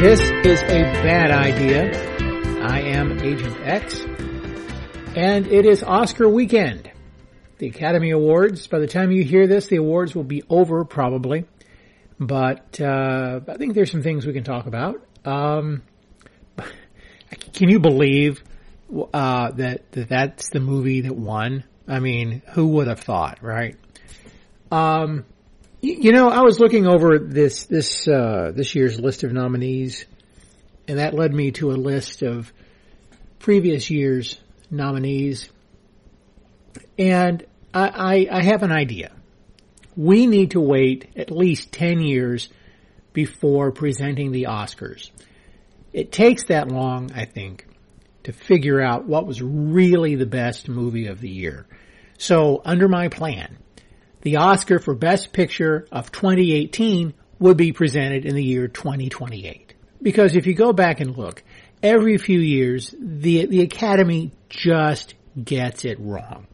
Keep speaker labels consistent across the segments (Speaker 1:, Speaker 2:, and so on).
Speaker 1: This is a bad idea. I am Agent Ecks, and it is Oscar weekend. The Academy Awards, by the time you hear this, the awards will be over probably. But uh, I think there's some things we can talk about. Um, can you believe uh, that, that that's the movie that won? I mean, who would have thought, right? Um, you know, I was looking over this this uh, this year's list of nominees, and that led me to a list of previous year's nominees. And I, I, I have an idea. We need to wait at least ten years before presenting the Oscars. It takes that long, I think, to figure out what was really the best movie of the year. So, under my plan, the Oscar for Best Picture of 2018 would be presented in the year 2028. Because if you go back and look, every few years, the, the Academy just gets it wrong.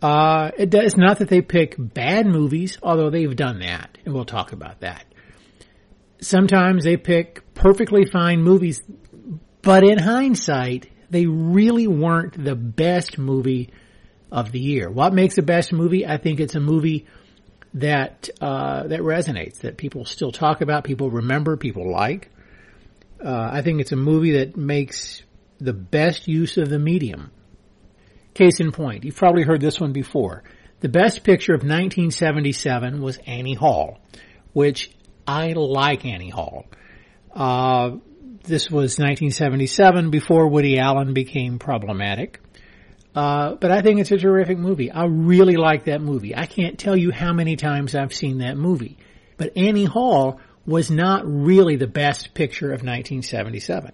Speaker 1: Uh, it does not that they pick bad movies, although they've done that, and we'll talk about that. Sometimes they pick perfectly fine movies, but in hindsight, they really weren't the best movie of the year. What makes the best movie? I think it's a movie that uh, that resonates, that people still talk about, people remember, people like. Uh, I think it's a movie that makes the best use of the medium. Case in point, you've probably heard this one before. The best picture of 1977 was Annie Hall, which I like Annie Hall. Uh, this was 1977 before Woody Allen became problematic. Uh, but I think it's a terrific movie. I really like that movie. I can't tell you how many times I've seen that movie. But Annie Hall was not really the best picture of 1977.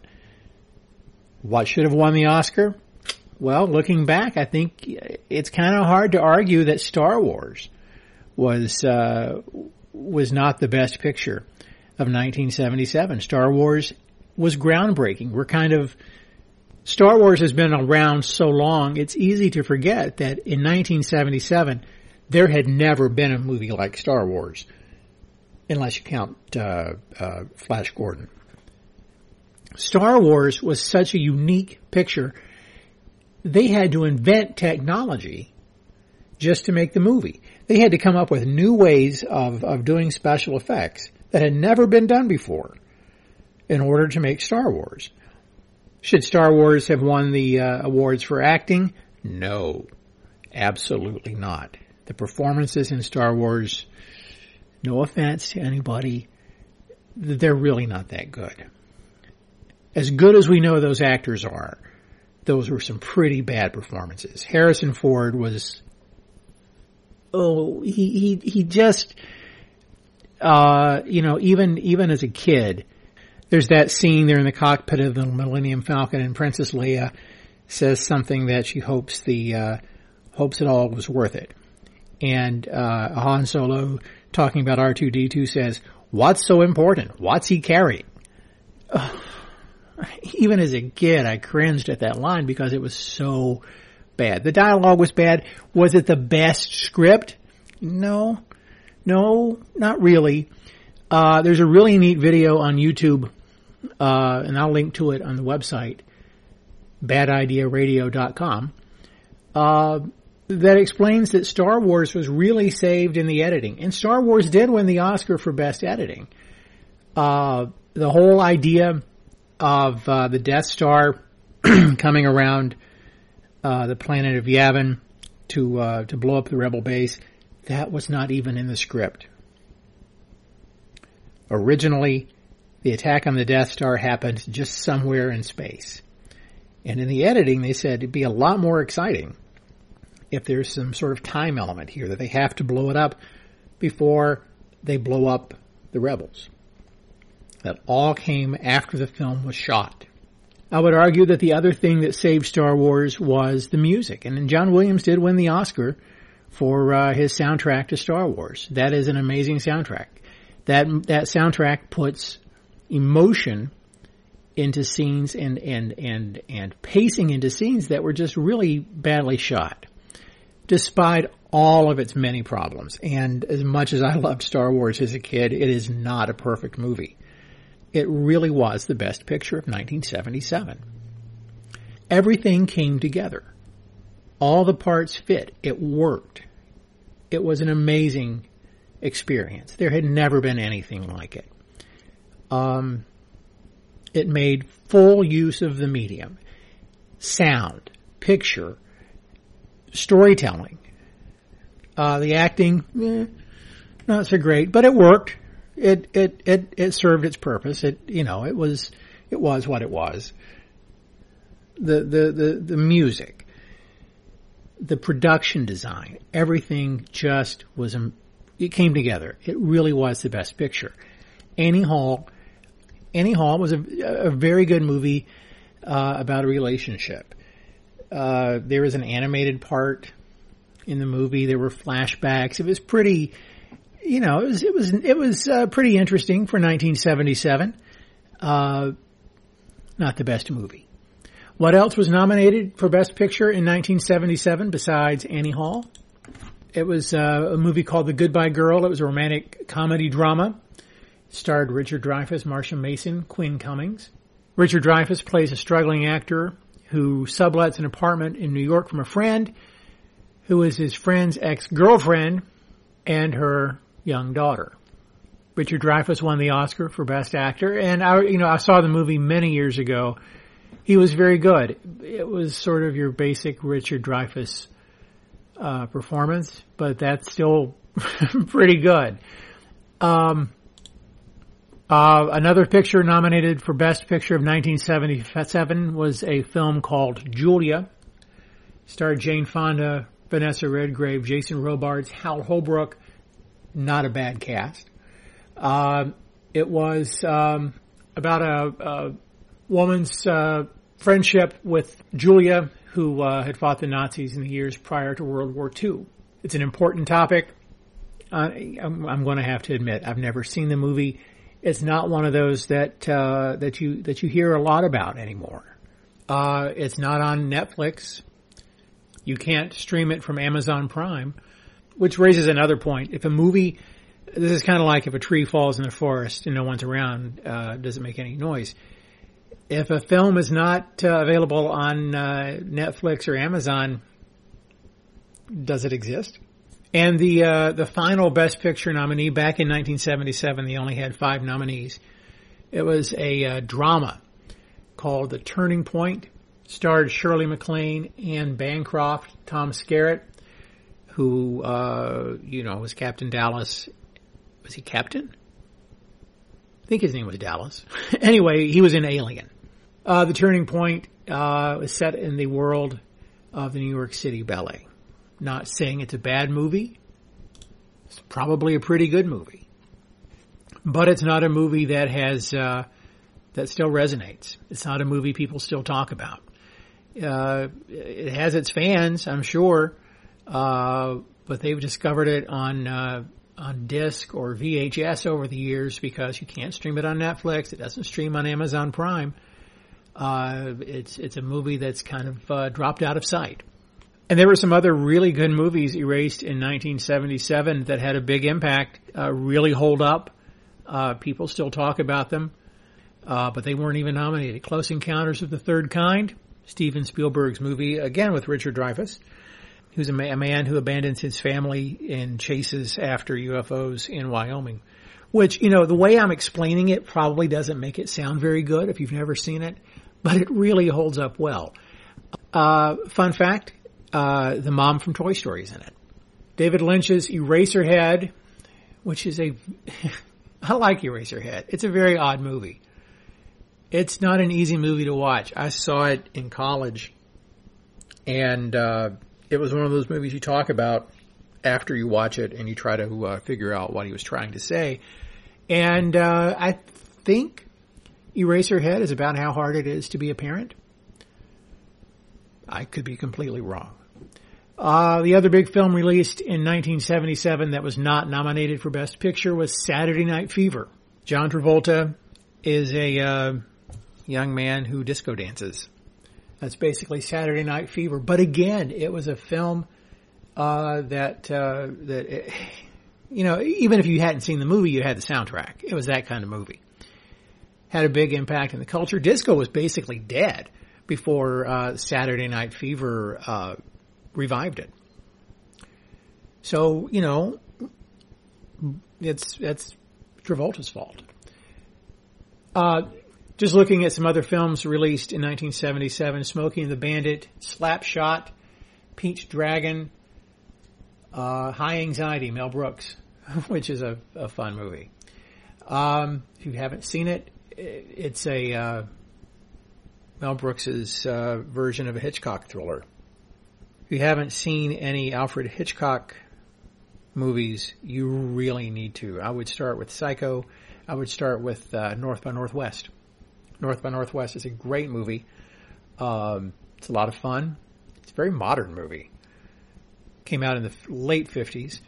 Speaker 1: What should have won the Oscar? Well, looking back, I think it's kind of hard to argue that Star Wars was uh, was not the best picture of 1977. Star Wars was groundbreaking. We're kind of Star Wars has been around so long, it's easy to forget that in 1977, there had never been a movie like Star Wars, unless you count uh, uh, Flash Gordon. Star Wars was such a unique picture. They had to invent technology just to make the movie. They had to come up with new ways of, of doing special effects that had never been done before in order to make Star Wars. Should Star Wars have won the uh, awards for acting? No, absolutely not. The performances in Star Wars, no offense to anybody, they're really not that good. As good as we know those actors are, those were some pretty bad performances. Harrison Ford was, oh, he, he, he just, uh, you know, even, even as a kid, there's that scene there in the cockpit of the Millennium Falcon, and Princess Leia says something that she hopes the uh, hopes it all was worth it. And uh, Han Solo, talking about R two D two, says, "What's so important? What's he carrying?" even as a kid, I cringed at that line because it was so bad. The dialogue was bad. Was it the best script? No, no, not really. Uh, there's a really neat video on YouTube uh, and I'll link to it on the website, badidearadio.com, uh, that explains that Star Wars was really saved in the editing. And Star Wars did win the Oscar for Best Editing. Uh, the whole idea of uh, the Death Star coming around uh, the planet of Yavin to uh, to blow up the rebel base, that was not even in the script. Originally, the attack on the Death Star happened just somewhere in space. And in the editing, they said it'd be a lot more exciting if there's some sort of time element here that they have to blow it up before they blow up the rebels. That all came after the film was shot. I would argue that the other thing that saved Star Wars was the music, and John Williams did win the Oscar for uh, his soundtrack to Star Wars. That is an amazing soundtrack. That that soundtrack puts emotion into scenes and, and, and, and pacing into scenes that were just really badly shot, despite all of its many problems. And as much as I loved Star Wars as a kid, it is not a perfect movie. it really was the best picture of 1977. Everything came together. All the parts fit. It worked. It was an amazing experience. There had never been anything like it. Um, it made full use of the medium. Sound, picture, storytelling. Uh, the acting, eh, not so great, but it worked. It, it, it, it served its purpose. It, you know, it was, it was what it was. The, the, the, the music, the production design, everything just was, it came together. It really was the best picture. Annie Hall, Annie Hall was a, a very good movie, uh, about a relationship. Uh, there was an animated part in the movie. There were flashbacks. It was pretty, you know, it was it was it was uh, pretty interesting for 1977. Uh, not the best movie. What else was nominated for Best Picture in 1977 besides Annie Hall? It was uh, a movie called The Goodbye Girl. It was a romantic comedy drama. Starred Richard Dreyfuss, Marsha Mason, Quinn Cummings. Richard Dreyfuss plays a struggling actor who sublets an apartment in New York from a friend who is his friend's ex-girlfriend and her young daughter. Richard Dreyfuss won the Oscar for Best Actor, and I, you know, I saw the movie many years ago. He was very good. It was sort of your basic Richard Dreyfuss uh, performance, but that's still pretty good. Um, uh, another picture nominated for Best Picture of 1977 was a film called Julia. Starred Jane Fonda, Vanessa Redgrave, Jason Robards, Hal Holbrook. Not a bad cast. Uh, it was um, about a, a woman's uh, friendship with Julia, who uh, had fought the Nazis in the years prior to World War II. It's an important topic. I'm, I'm going to have to admit, I've never seen the movie. It's not one of those that uh, that you that you hear a lot about anymore. Uh, it's not on Netflix. You can't stream it from Amazon Prime, which raises another point. If a movie, this is kind of like if a tree falls in the forest and no one's around, uh, does it make any noise? If a film is not uh, available on uh, Netflix or Amazon, does it exist? And the uh, the final Best Picture nominee back in 1977, they only had five nominees. It was a uh, drama called The Turning Point. Starred Shirley MacLaine, Anne Bancroft, Tom Skerritt, who uh, you know was Captain Dallas. Was he Captain? I think his name was Dallas. anyway, he was in Alien. Uh, the Turning Point uh, was set in the world of the New York City Ballet. Not saying it's a bad movie. It's probably a pretty good movie. But it's not a movie that has, uh, that still resonates. It's not a movie people still talk about. Uh, it has its fans, I'm sure, uh, but they've discovered it on, uh, on disc or VHS over the years because you can't stream it on Netflix. It doesn't stream on Amazon Prime. Uh, it's, it's a movie that's kind of, uh, dropped out of sight. And there were some other really good movies erased in 1977 that had a big impact, uh, really hold up. Uh, people still talk about them, uh, but they weren't even nominated. Close Encounters of the Third Kind, Steven Spielberg's movie, again with Richard Dreyfuss, who's a, ma- a man who abandons his family and chases after UFOs in Wyoming. Which, you know, the way I'm explaining it probably doesn't make it sound very good if you've never seen it, but it really holds up well. Uh, fun fact, uh, the mom from Toy Story is in it. David Lynch's Eraserhead, which is a, I like Eraserhead. It's a very odd movie. It's not an easy movie to watch. I saw it in college and, uh, it was one of those movies you talk about after you watch it and you try to uh, figure out what he was trying to say. And, uh, I think Eraserhead is about how hard it is to be a parent. I could be completely wrong. Uh, the other big film released in 1977 that was not nominated for Best Picture was Saturday Night Fever. John Travolta is a uh, young man who disco dances. That's basically Saturday Night Fever. But again, it was a film uh, that uh, that it, you know, even if you hadn't seen the movie, you had the soundtrack. It was that kind of movie. had a big impact in the culture. Disco was basically dead before uh, Saturday Night Fever uh, revived it. So you know, it's it's Travolta's fault. Uh, just looking at some other films released in 1977: Smokey and the Bandit, Slapshot, Pete's Dragon, uh, High Anxiety, Mel Brooks, which is a, a fun movie. Um, if you haven't seen it, it's a uh, Mel Brooks's uh, version of a Hitchcock thriller. If you haven't seen any Alfred Hitchcock movies, you really need to. I would start with Psycho. I would start with uh, North by Northwest. North by Northwest is a great movie. Um, it's a lot of fun. It's a very modern movie. Came out in the late 50s,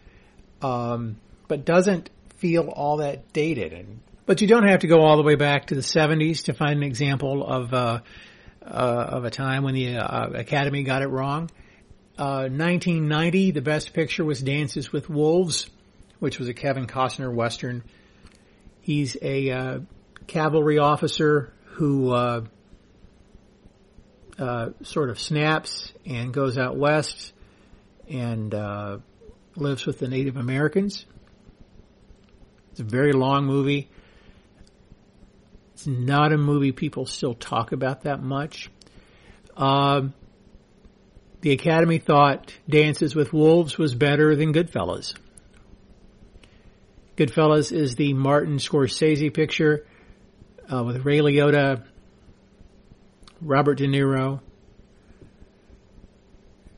Speaker 1: um, but doesn't feel all that dated. And but you don't have to go all the way back to the 70s to find an example of uh, uh, of a time when the uh, Academy got it wrong. 1990, uh, the best picture was Dances with Wolves, which was a Kevin Costner western. He's a uh, cavalry officer who uh, sort of snaps and goes out west and lives with the Native Americans. It's a very long movie. It's not a movie people still talk about that much. Um, the Academy thought Dances with Wolves was better than Goodfellas. Goodfellas is the Martin Scorsese picture uh, with Ray Liotta, Robert De Niro,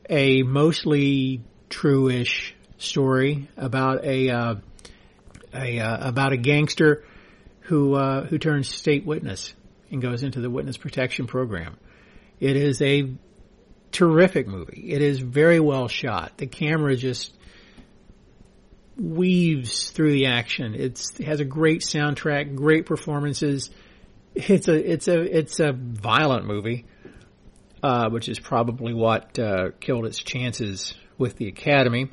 Speaker 1: a mostly true-ish story about a, uh, a uh, about a gangster who uh, who turns state witness and goes into the witness protection program. It is a terrific movie. It is very well shot. The camera just weaves through the action. It's, it has a great soundtrack, great performances. It's a it's a it's a violent movie, uh, which is probably what uh, killed its chances with the Academy.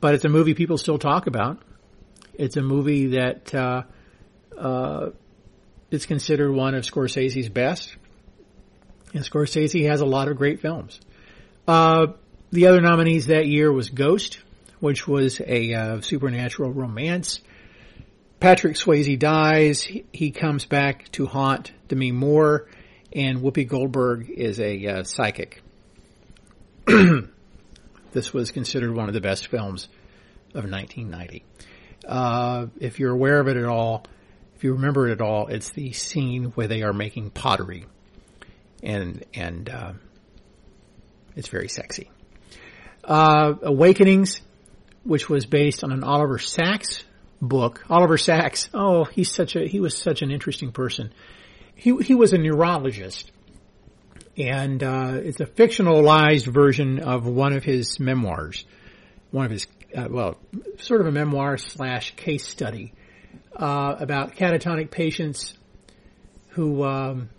Speaker 1: But it's a movie people still talk about. It's a movie that uh, uh, is considered one of Scorsese's best. And Scorsese has a lot of great films. Uh, the other nominees that year was Ghost, which was a uh, supernatural romance. Patrick Swayze dies. He, he, comes back to haunt Demi Moore, and Whoopi Goldberg is a uh, psychic. this was considered one of the best films of 1990. Uh, if you're aware of it at all, if you remember it at all, it's the scene where they are making pottery, and and uh, it's very sexy. Uh, Awakenings, which was based on an Oliver Sacks book. Oliver Sacks, oh, he's such a he was such an interesting person. He he was a neurologist, and uh, it's a fictionalized version of one of his memoirs, one of his uh, well, sort of a memoir slash case study uh, about catatonic patients who um,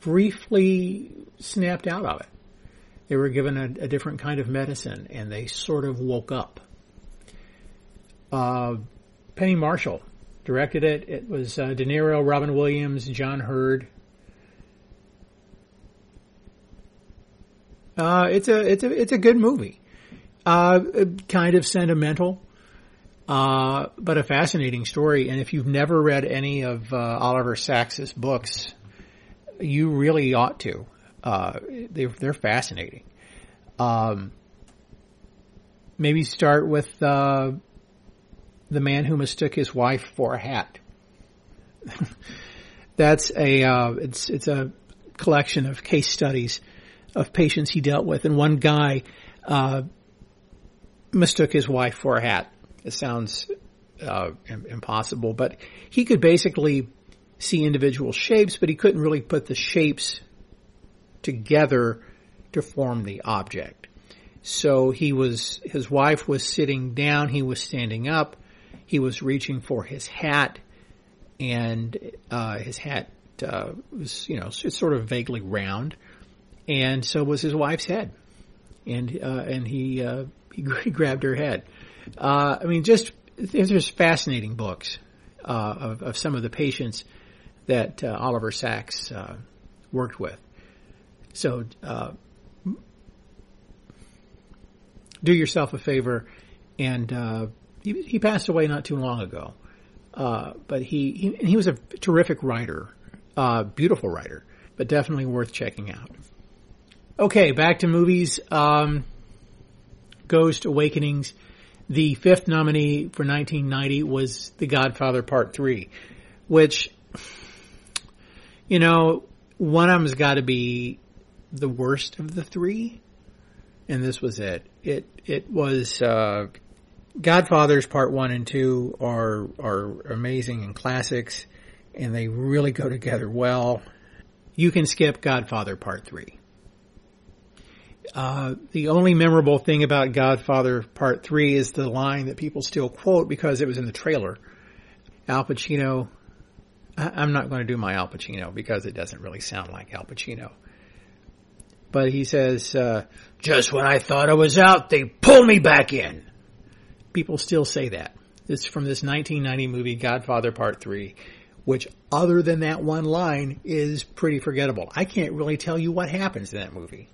Speaker 1: briefly snapped out of it. They were given a, a, different kind of medicine and they sort of woke up. Uh, Penny Marshall directed it. It was uh, De Niro, Robin Williams, John Heard. Uh, it's a it's a it's a good movie. Uh, kind of sentimental. Uh, but a fascinating story. And if you've never read any of uh, Oliver Sacks's books, you really ought to. Uh, they, they're fascinating. Um, maybe start with uh, the man who mistook his wife for a hat. That's a uh, it's it's a collection of case studies of patients he dealt with, and one guy uh, mistook his wife for a hat it sounds uh, impossible, but he could basically see individual shapes, but he couldn't really put the shapes together to form the object. So he was, his wife was sitting down, he was standing up, he was reaching for his hat, and uh, his hat uh, was, you know, it's sort of vaguely round, and so was his wife's head, and uh, and he, uh, he he grabbed her head. Uh, I mean, just these are fascinating books. uh, of, of, some of the patients that uh, Oliver Sacks uh, worked with. So uh, do yourself a favor, and uh, he, he, passed away not too long ago. but he, he, he was a terrific writer, beautiful writer, but definitely worth checking out. Okay, back to movies. Um, Ghost Awakenings. The fifth nominee for 1990 was The Godfather Part 3, which, you know, one of them's got to be the worst of the three, and this was it. It it was uh, Godfathers Part One and Two are are amazing and classics, and they really go together well. You can skip Godfather Part Three. Uh, the only memorable thing about Godfather Part 3 is the line that people still quote because it was in the trailer. Al Pacino, I, am not going to do my Al Pacino because it doesn't really sound like Al Pacino. But he says, uh, just when I thought I was out, they pulled me back in. People still say that. This from this 1990 movie, Godfather Part 3, which other than that one line is pretty forgettable. I can't really tell you what happens in that movie.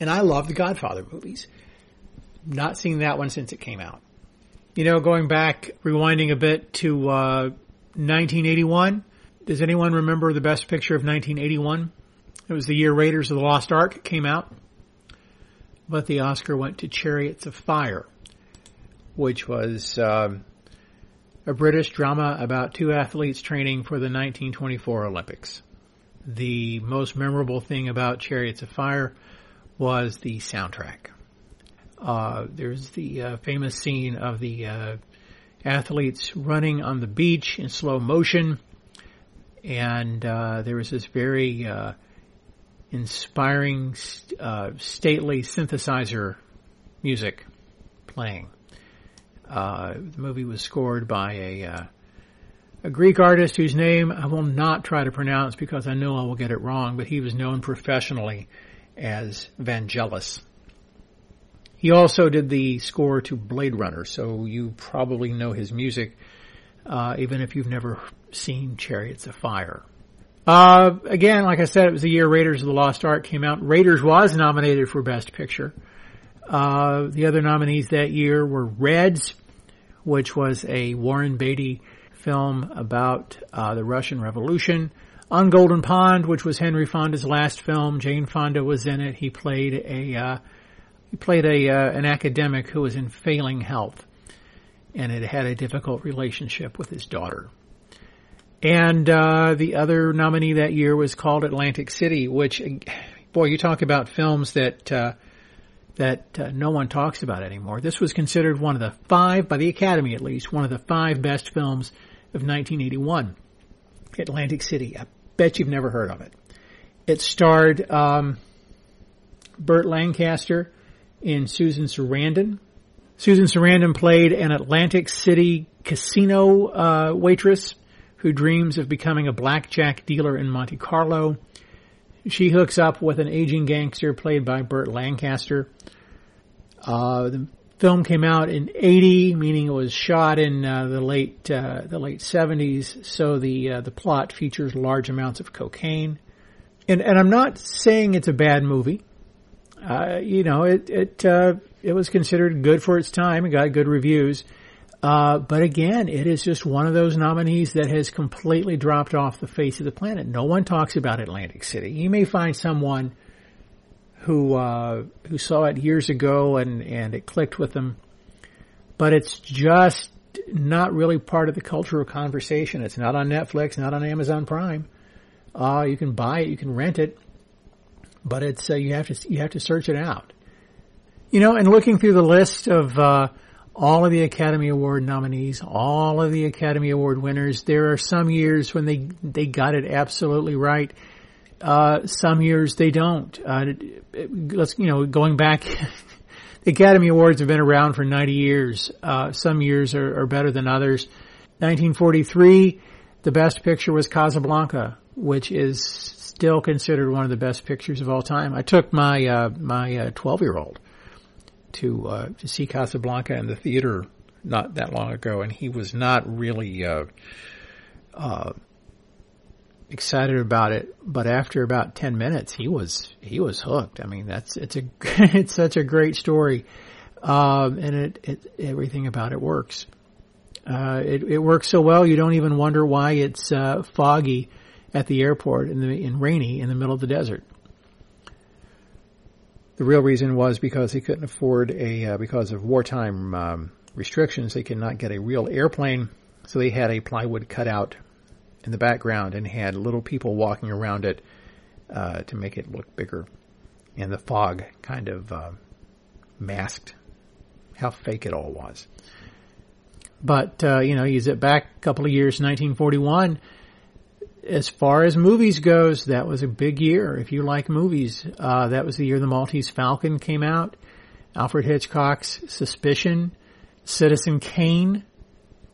Speaker 1: And I love the Godfather movies. Not seen that one since it came out. You know, going back, rewinding a bit to uh, 1981. Does anyone remember the best picture of 1981? It was the year Raiders of the Lost Ark came out. But the Oscar went to Chariots of Fire, which was um, a British drama about two athletes training for the 1924 Olympics. The most memorable thing about Chariots of Fire was the soundtrack. Uh, there's the uh, famous scene of the uh, athletes running on the beach in slow motion, and uh, there was this very uh, inspiring, uh, stately synthesizer music playing. the movie was scored by a a Greek artist whose name I will not try to pronounce because I know I will get it wrong, but he was known professionally as Vangelis. He also did the score to Blade Runner, so you probably know his music, uh, even if you've never seen Chariots of Fire. Uh, again, like I said, it was the year Raiders of the Lost Ark came out. Raiders was nominated for Best Picture. Uh, the other nominees that year were Reds, which was a Warren Beatty film about uh, the Russian Revolution. On Golden Pond, which was Henry Fonda's last film, Jane Fonda was in it. He played a uh, he played a uh, an academic who was in failing health, and had had a difficult relationship with his daughter. And uh, the other nominee that year was called Atlantic City, which, boy, you talk about films that uh, that uh, no one talks about anymore. This was considered one of the five, by the Academy at least, one of the five best films of 1981. Atlantic City, a Bet you've never heard of it. It starred um, Burt Lancaster and Susan Sarandon. Susan Sarandon played an Atlantic City casino uh, waitress who dreams of becoming a blackjack dealer in Monte Carlo. She hooks up with an aging gangster played by Burt Lancaster. Uh, the film came out in 80, meaning it was shot in uh, the late uh, the late 70s. So the uh, the plot features large amounts of cocaine, and and I'm not saying it's a bad movie. Uh, you know, it it uh, it was considered good for its time. It got good reviews. Uh, but again, it is just one of those nominees that has completely dropped off the face of the planet. No one talks about Atlantic City. You may find someone who uh, who saw it years ago and and it clicked with them, but it's just not really part of the cultural conversation. It's not on Netflix, not on Amazon Prime. Uh, you can buy it, you can rent it, but it's uh, you have to you have to search it out. You know, and looking through the list of uh, all of the Academy Award nominees, all of the Academy Award winners, there are some years when they they got it absolutely right uh, some years they don't. Uh, let's, you know, going back, the Academy Awards have been around for 90 years. Uh, some years are, are, better than others. 1943, the best picture was Casablanca, which is still considered one of the best pictures of all time. I took my, uh, my 12 uh, year old to, uh, to see Casablanca in the theater not that long ago, and he was not really uh, uh, excited about it. But after about ten minutes, he was he was hooked. I mean, that's it's a it's such a great story, um, and it, it everything about it works. Uh, it, it works so well you don't even wonder why it's uh, foggy at the airport the in rainy in the middle of the desert. The real reason was because he couldn't afford a uh, because of wartime um, restrictions. They could not get a real airplane, so they had a plywood cutout in the background and had little people walking around it uh, to make it look bigger. And the fog kind of uh, masked how fake it all was. But uh, you know, you zip back a couple of years, 1941 as far as movies goes, that was a big year. If you like movies, uh, that was the year the Maltese Falcon came out. Alfred Hitchcock's Suspicion, Citizen Kane,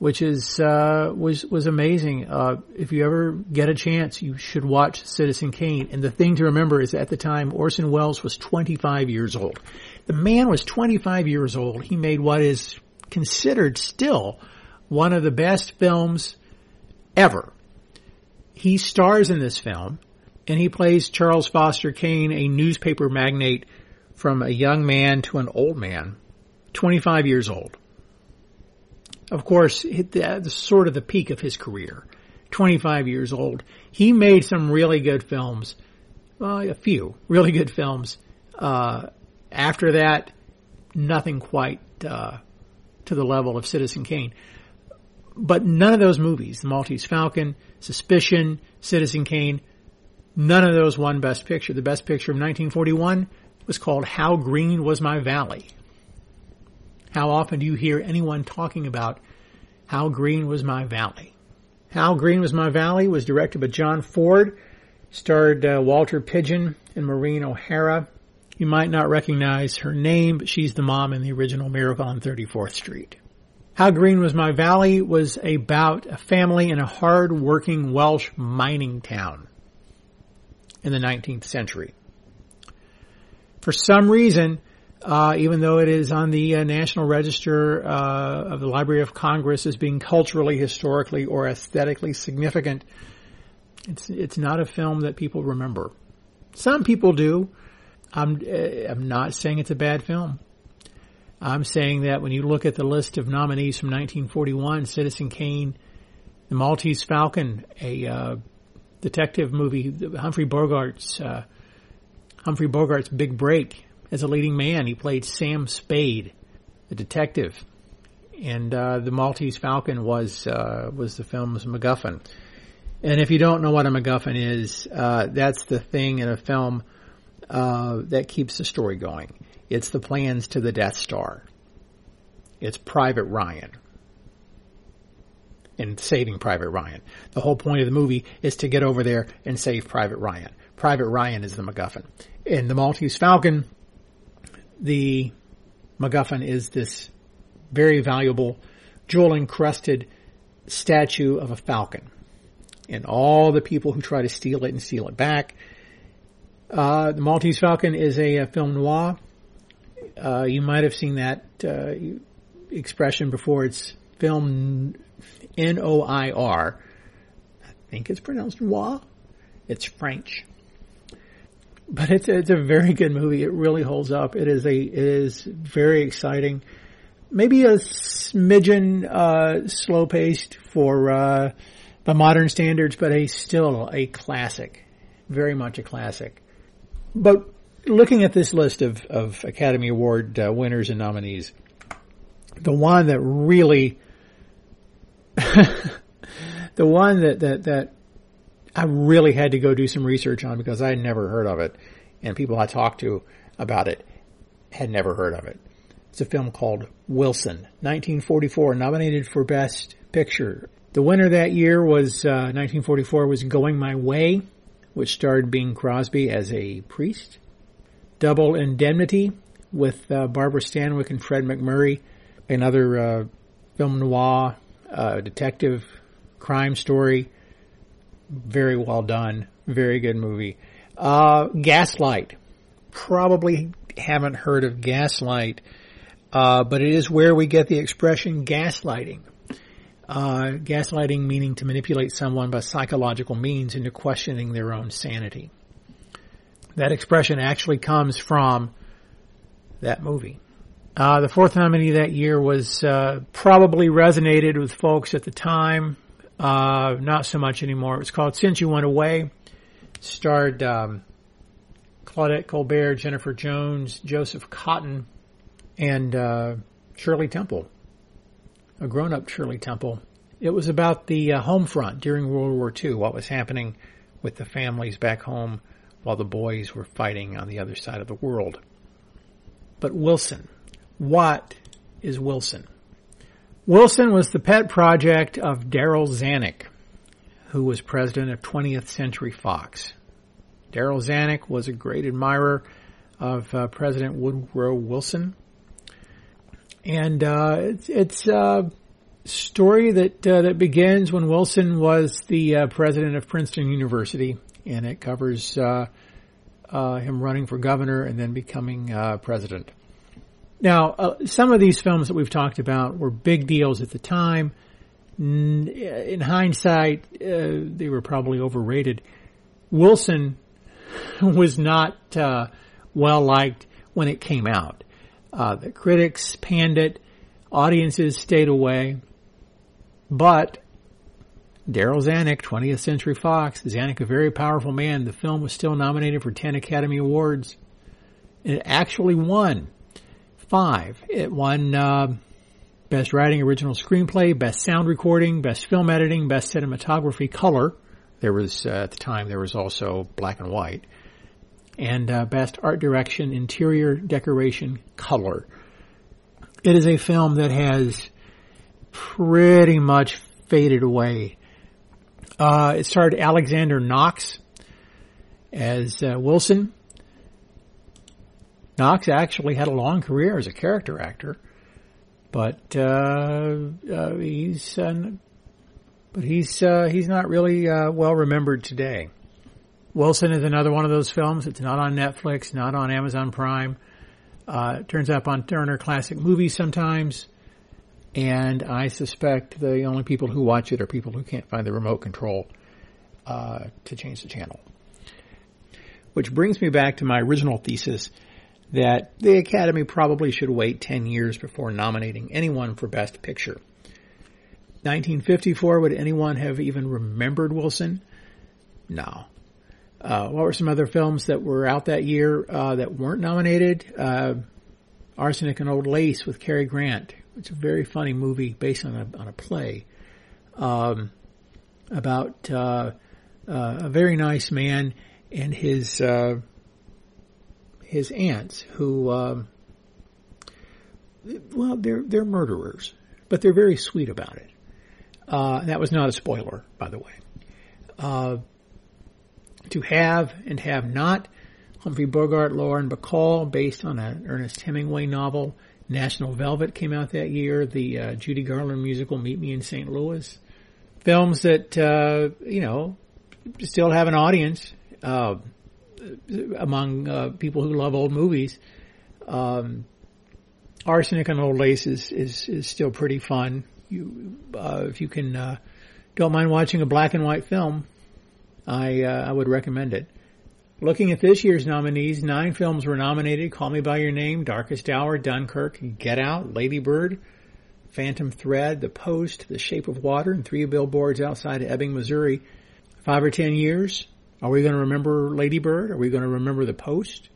Speaker 1: which is uh, was was amazing. Uh, if you ever get a chance, you should watch Citizen Kane. And the thing to remember is, at the time, Orson Welles was 25 years old. The man was 25 years old. He made what is considered still one of the best films ever he stars in this film and he plays Charles Foster Kane, a newspaper magnate from a young man to an old man, 25 years old. Of course, that's sort of the peak of his career. 25 years old. He made some really good films, a few really good films. Uh, after that, nothing quite uh, to the level of Citizen Kane but none of those movies, The Maltese Falcon, Suspicion, Citizen Kane, none of those won Best Picture. The Best Picture of 1941 was called How Green Was My Valley. How often do you hear anyone talking about How Green Was My Valley? How Green Was My Valley was directed by John Ford, starred uh, Walter Pidgeon and Maureen O'Hara. You might not recognize her name, but she's the mom in the original Miracle on 34th Street. How Green Was My Valley was about a family in a hard-working Welsh mining town in the 19th century. For some reason, uh, even though it is on the uh, National Register uh, of the Library of Congress as being culturally, historically, or aesthetically significant, it's it's not a film that people remember. Some people do. I'm uh, I'm not saying it's a bad film. I'm saying that when you look at the list of nominees from 1941, Citizen Kane, The Maltese Falcon, a uh, detective movie, Humphrey Bogart's uh, Humphrey Bogart's big break as a leading man. He played Sam Spade, the detective, and uh, The Maltese Falcon was uh, was the film's MacGuffin. And if you don't know what a MacGuffin is, uh, that's the thing in a film uh, that keeps the story going. It's the plans to the Death Star. It's Private Ryan. And saving Private Ryan. The whole point of the movie is to get over there and save Private Ryan. Private Ryan is the MacGuffin. In the Maltese Falcon, the MacGuffin is this very valuable jewel encrusted statue of a falcon. And all the people who try to steal it and steal it back. Uh, the Maltese Falcon is a, a film noir uh, you might have seen that uh, expression before. It's film N-O-I-R. I think it's pronounced noir. It's French. But it's, it's a very good movie. It really holds up. It is a, it is very exciting. Maybe a smidgen, uh, slow paced for, uh, by modern standards, but a still a classic. Very much a classic. But looking at this list of, of Academy Award uh, winners and nominees, the one that really, the one that, that, that I really had to go do some research on because I had never heard of it and people I talked to about it had never heard of it. It's a film called Wilson, 1944, nominated for Best Picture. The winner that year was, uh, 1944 was Going My Way, which starred Bing Crosby as a priest. Double Indemnity with uh, Barbara Stanwyck and Fred MacMurray, another uh, film noir uh, detective crime story. Very well done, very good movie. Uh, Gaslight, probably haven't heard of Gaslight. uh, but it is where we get the expression gaslighting. Uh, gaslighting meaning to manipulate someone by psychological means into questioning their own sanity. That expression actually comes from that movie. Uh, the fourth nominee that year was uh, probably resonated with folks at the time. Uh, not so much anymore. It was called Since You Went Away. Starred um, Claudette Colbert, Jennifer Jones, Joseph Cotten, and uh, Shirley Temple, a grown-up Shirley Temple. It was about the uh, home front during World War II, what was happening with the families back home while the boys were fighting on the other side of the world. But Wilson, what is Wilson? Wilson was the pet project of Darryl Zanuck, who was president of 20th Century Fox. Darryl Zanuck was a great admirer of uh, President Woodrow Wilson. And uh, it's, it's a story that uh, that begins when Wilson was the uh, president of Princeton University, and it covers uh, uh, him running for governor and then becoming president. Now, uh, some of these films that we've talked about were big deals at the time. In hindsight, uh, they were probably overrated. Wilson was not uh, well liked when it came out. Uh, the critics panned it, audiences stayed away, but Darryl Zanuck, 20th Century Fox, Zanuck, a very powerful man. The film was still nominated for 10 Academy Awards. It actually won five. It won uh, Best Writing Original Screenplay, Best Sound Recording, Best Film Editing, Best Cinematography Color. There was, uh, at the time, there was also black and white. And uh, Best Art Direction, Interior Decoration Color. It is a film that has pretty much faded away. Uh, it starred Alexander Knox as uh, Wilson. Knox actually had a long career as a character actor, but uh, uh, he's uh, but he's uh, he's not really uh, well remembered today. Wilson is another one of those films. It's not on Netflix, not on Amazon Prime. It turns up on Turner Classic Movies sometimes, and I suspect the only people who watch it are people who can't find the remote control to change the channel. Which brings me back to my original thesis that the Academy probably should wait 10 years before nominating anyone for Best Picture. 1954, would anyone have even remembered Wilson? No. Uh, what were some other films that were out that year uh, that weren't nominated? Uh, Arsenic and Old Lace with Cary Grant. It's a very funny movie based on a on a play um, about uh, uh, a very nice man and his uh, his aunts who, um, well, they're they're murderers, but they're very sweet about it. Uh, that was not a spoiler, by the way. Uh, to have and have not, Humphrey Bogart, Lauren Bacall, based on an Ernest Hemingway novel. National Velvet came out that year. The uh, Judy Garland musical Meet Me in St. Louis. Films that uh, you know still have an audience. Among uh, people who love old movies. Um, Arsenic and Old Lace is, is, is still pretty fun. You, uh, if you can, uh, don't mind watching a black and white film, I, uh, I would recommend it. Looking at this year's nominees, nine films were nominated. Call Me By Your Name, Darkest Hour, Dunkirk, Get Out, Lady Bird, Phantom Thread, The Post, The Shape of Water, and three billboards outside of Ebbing, Missouri. Five or ten years, are we going to remember Lady Bird? Are we going to remember the Post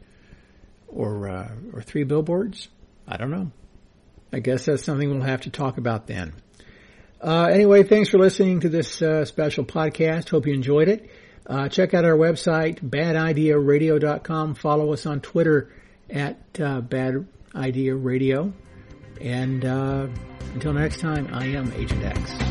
Speaker 1: or uh, or Three Billboards? I don't know. I guess that's something we'll have to talk about then. Uh, anyway, thanks for listening to this uh, special podcast. Hope you enjoyed it. Uh, check out our website, badidearadio.com. Follow us on Twitter at uh, Bad Idea Radio. And uh, until next time, I am Agent Ecks.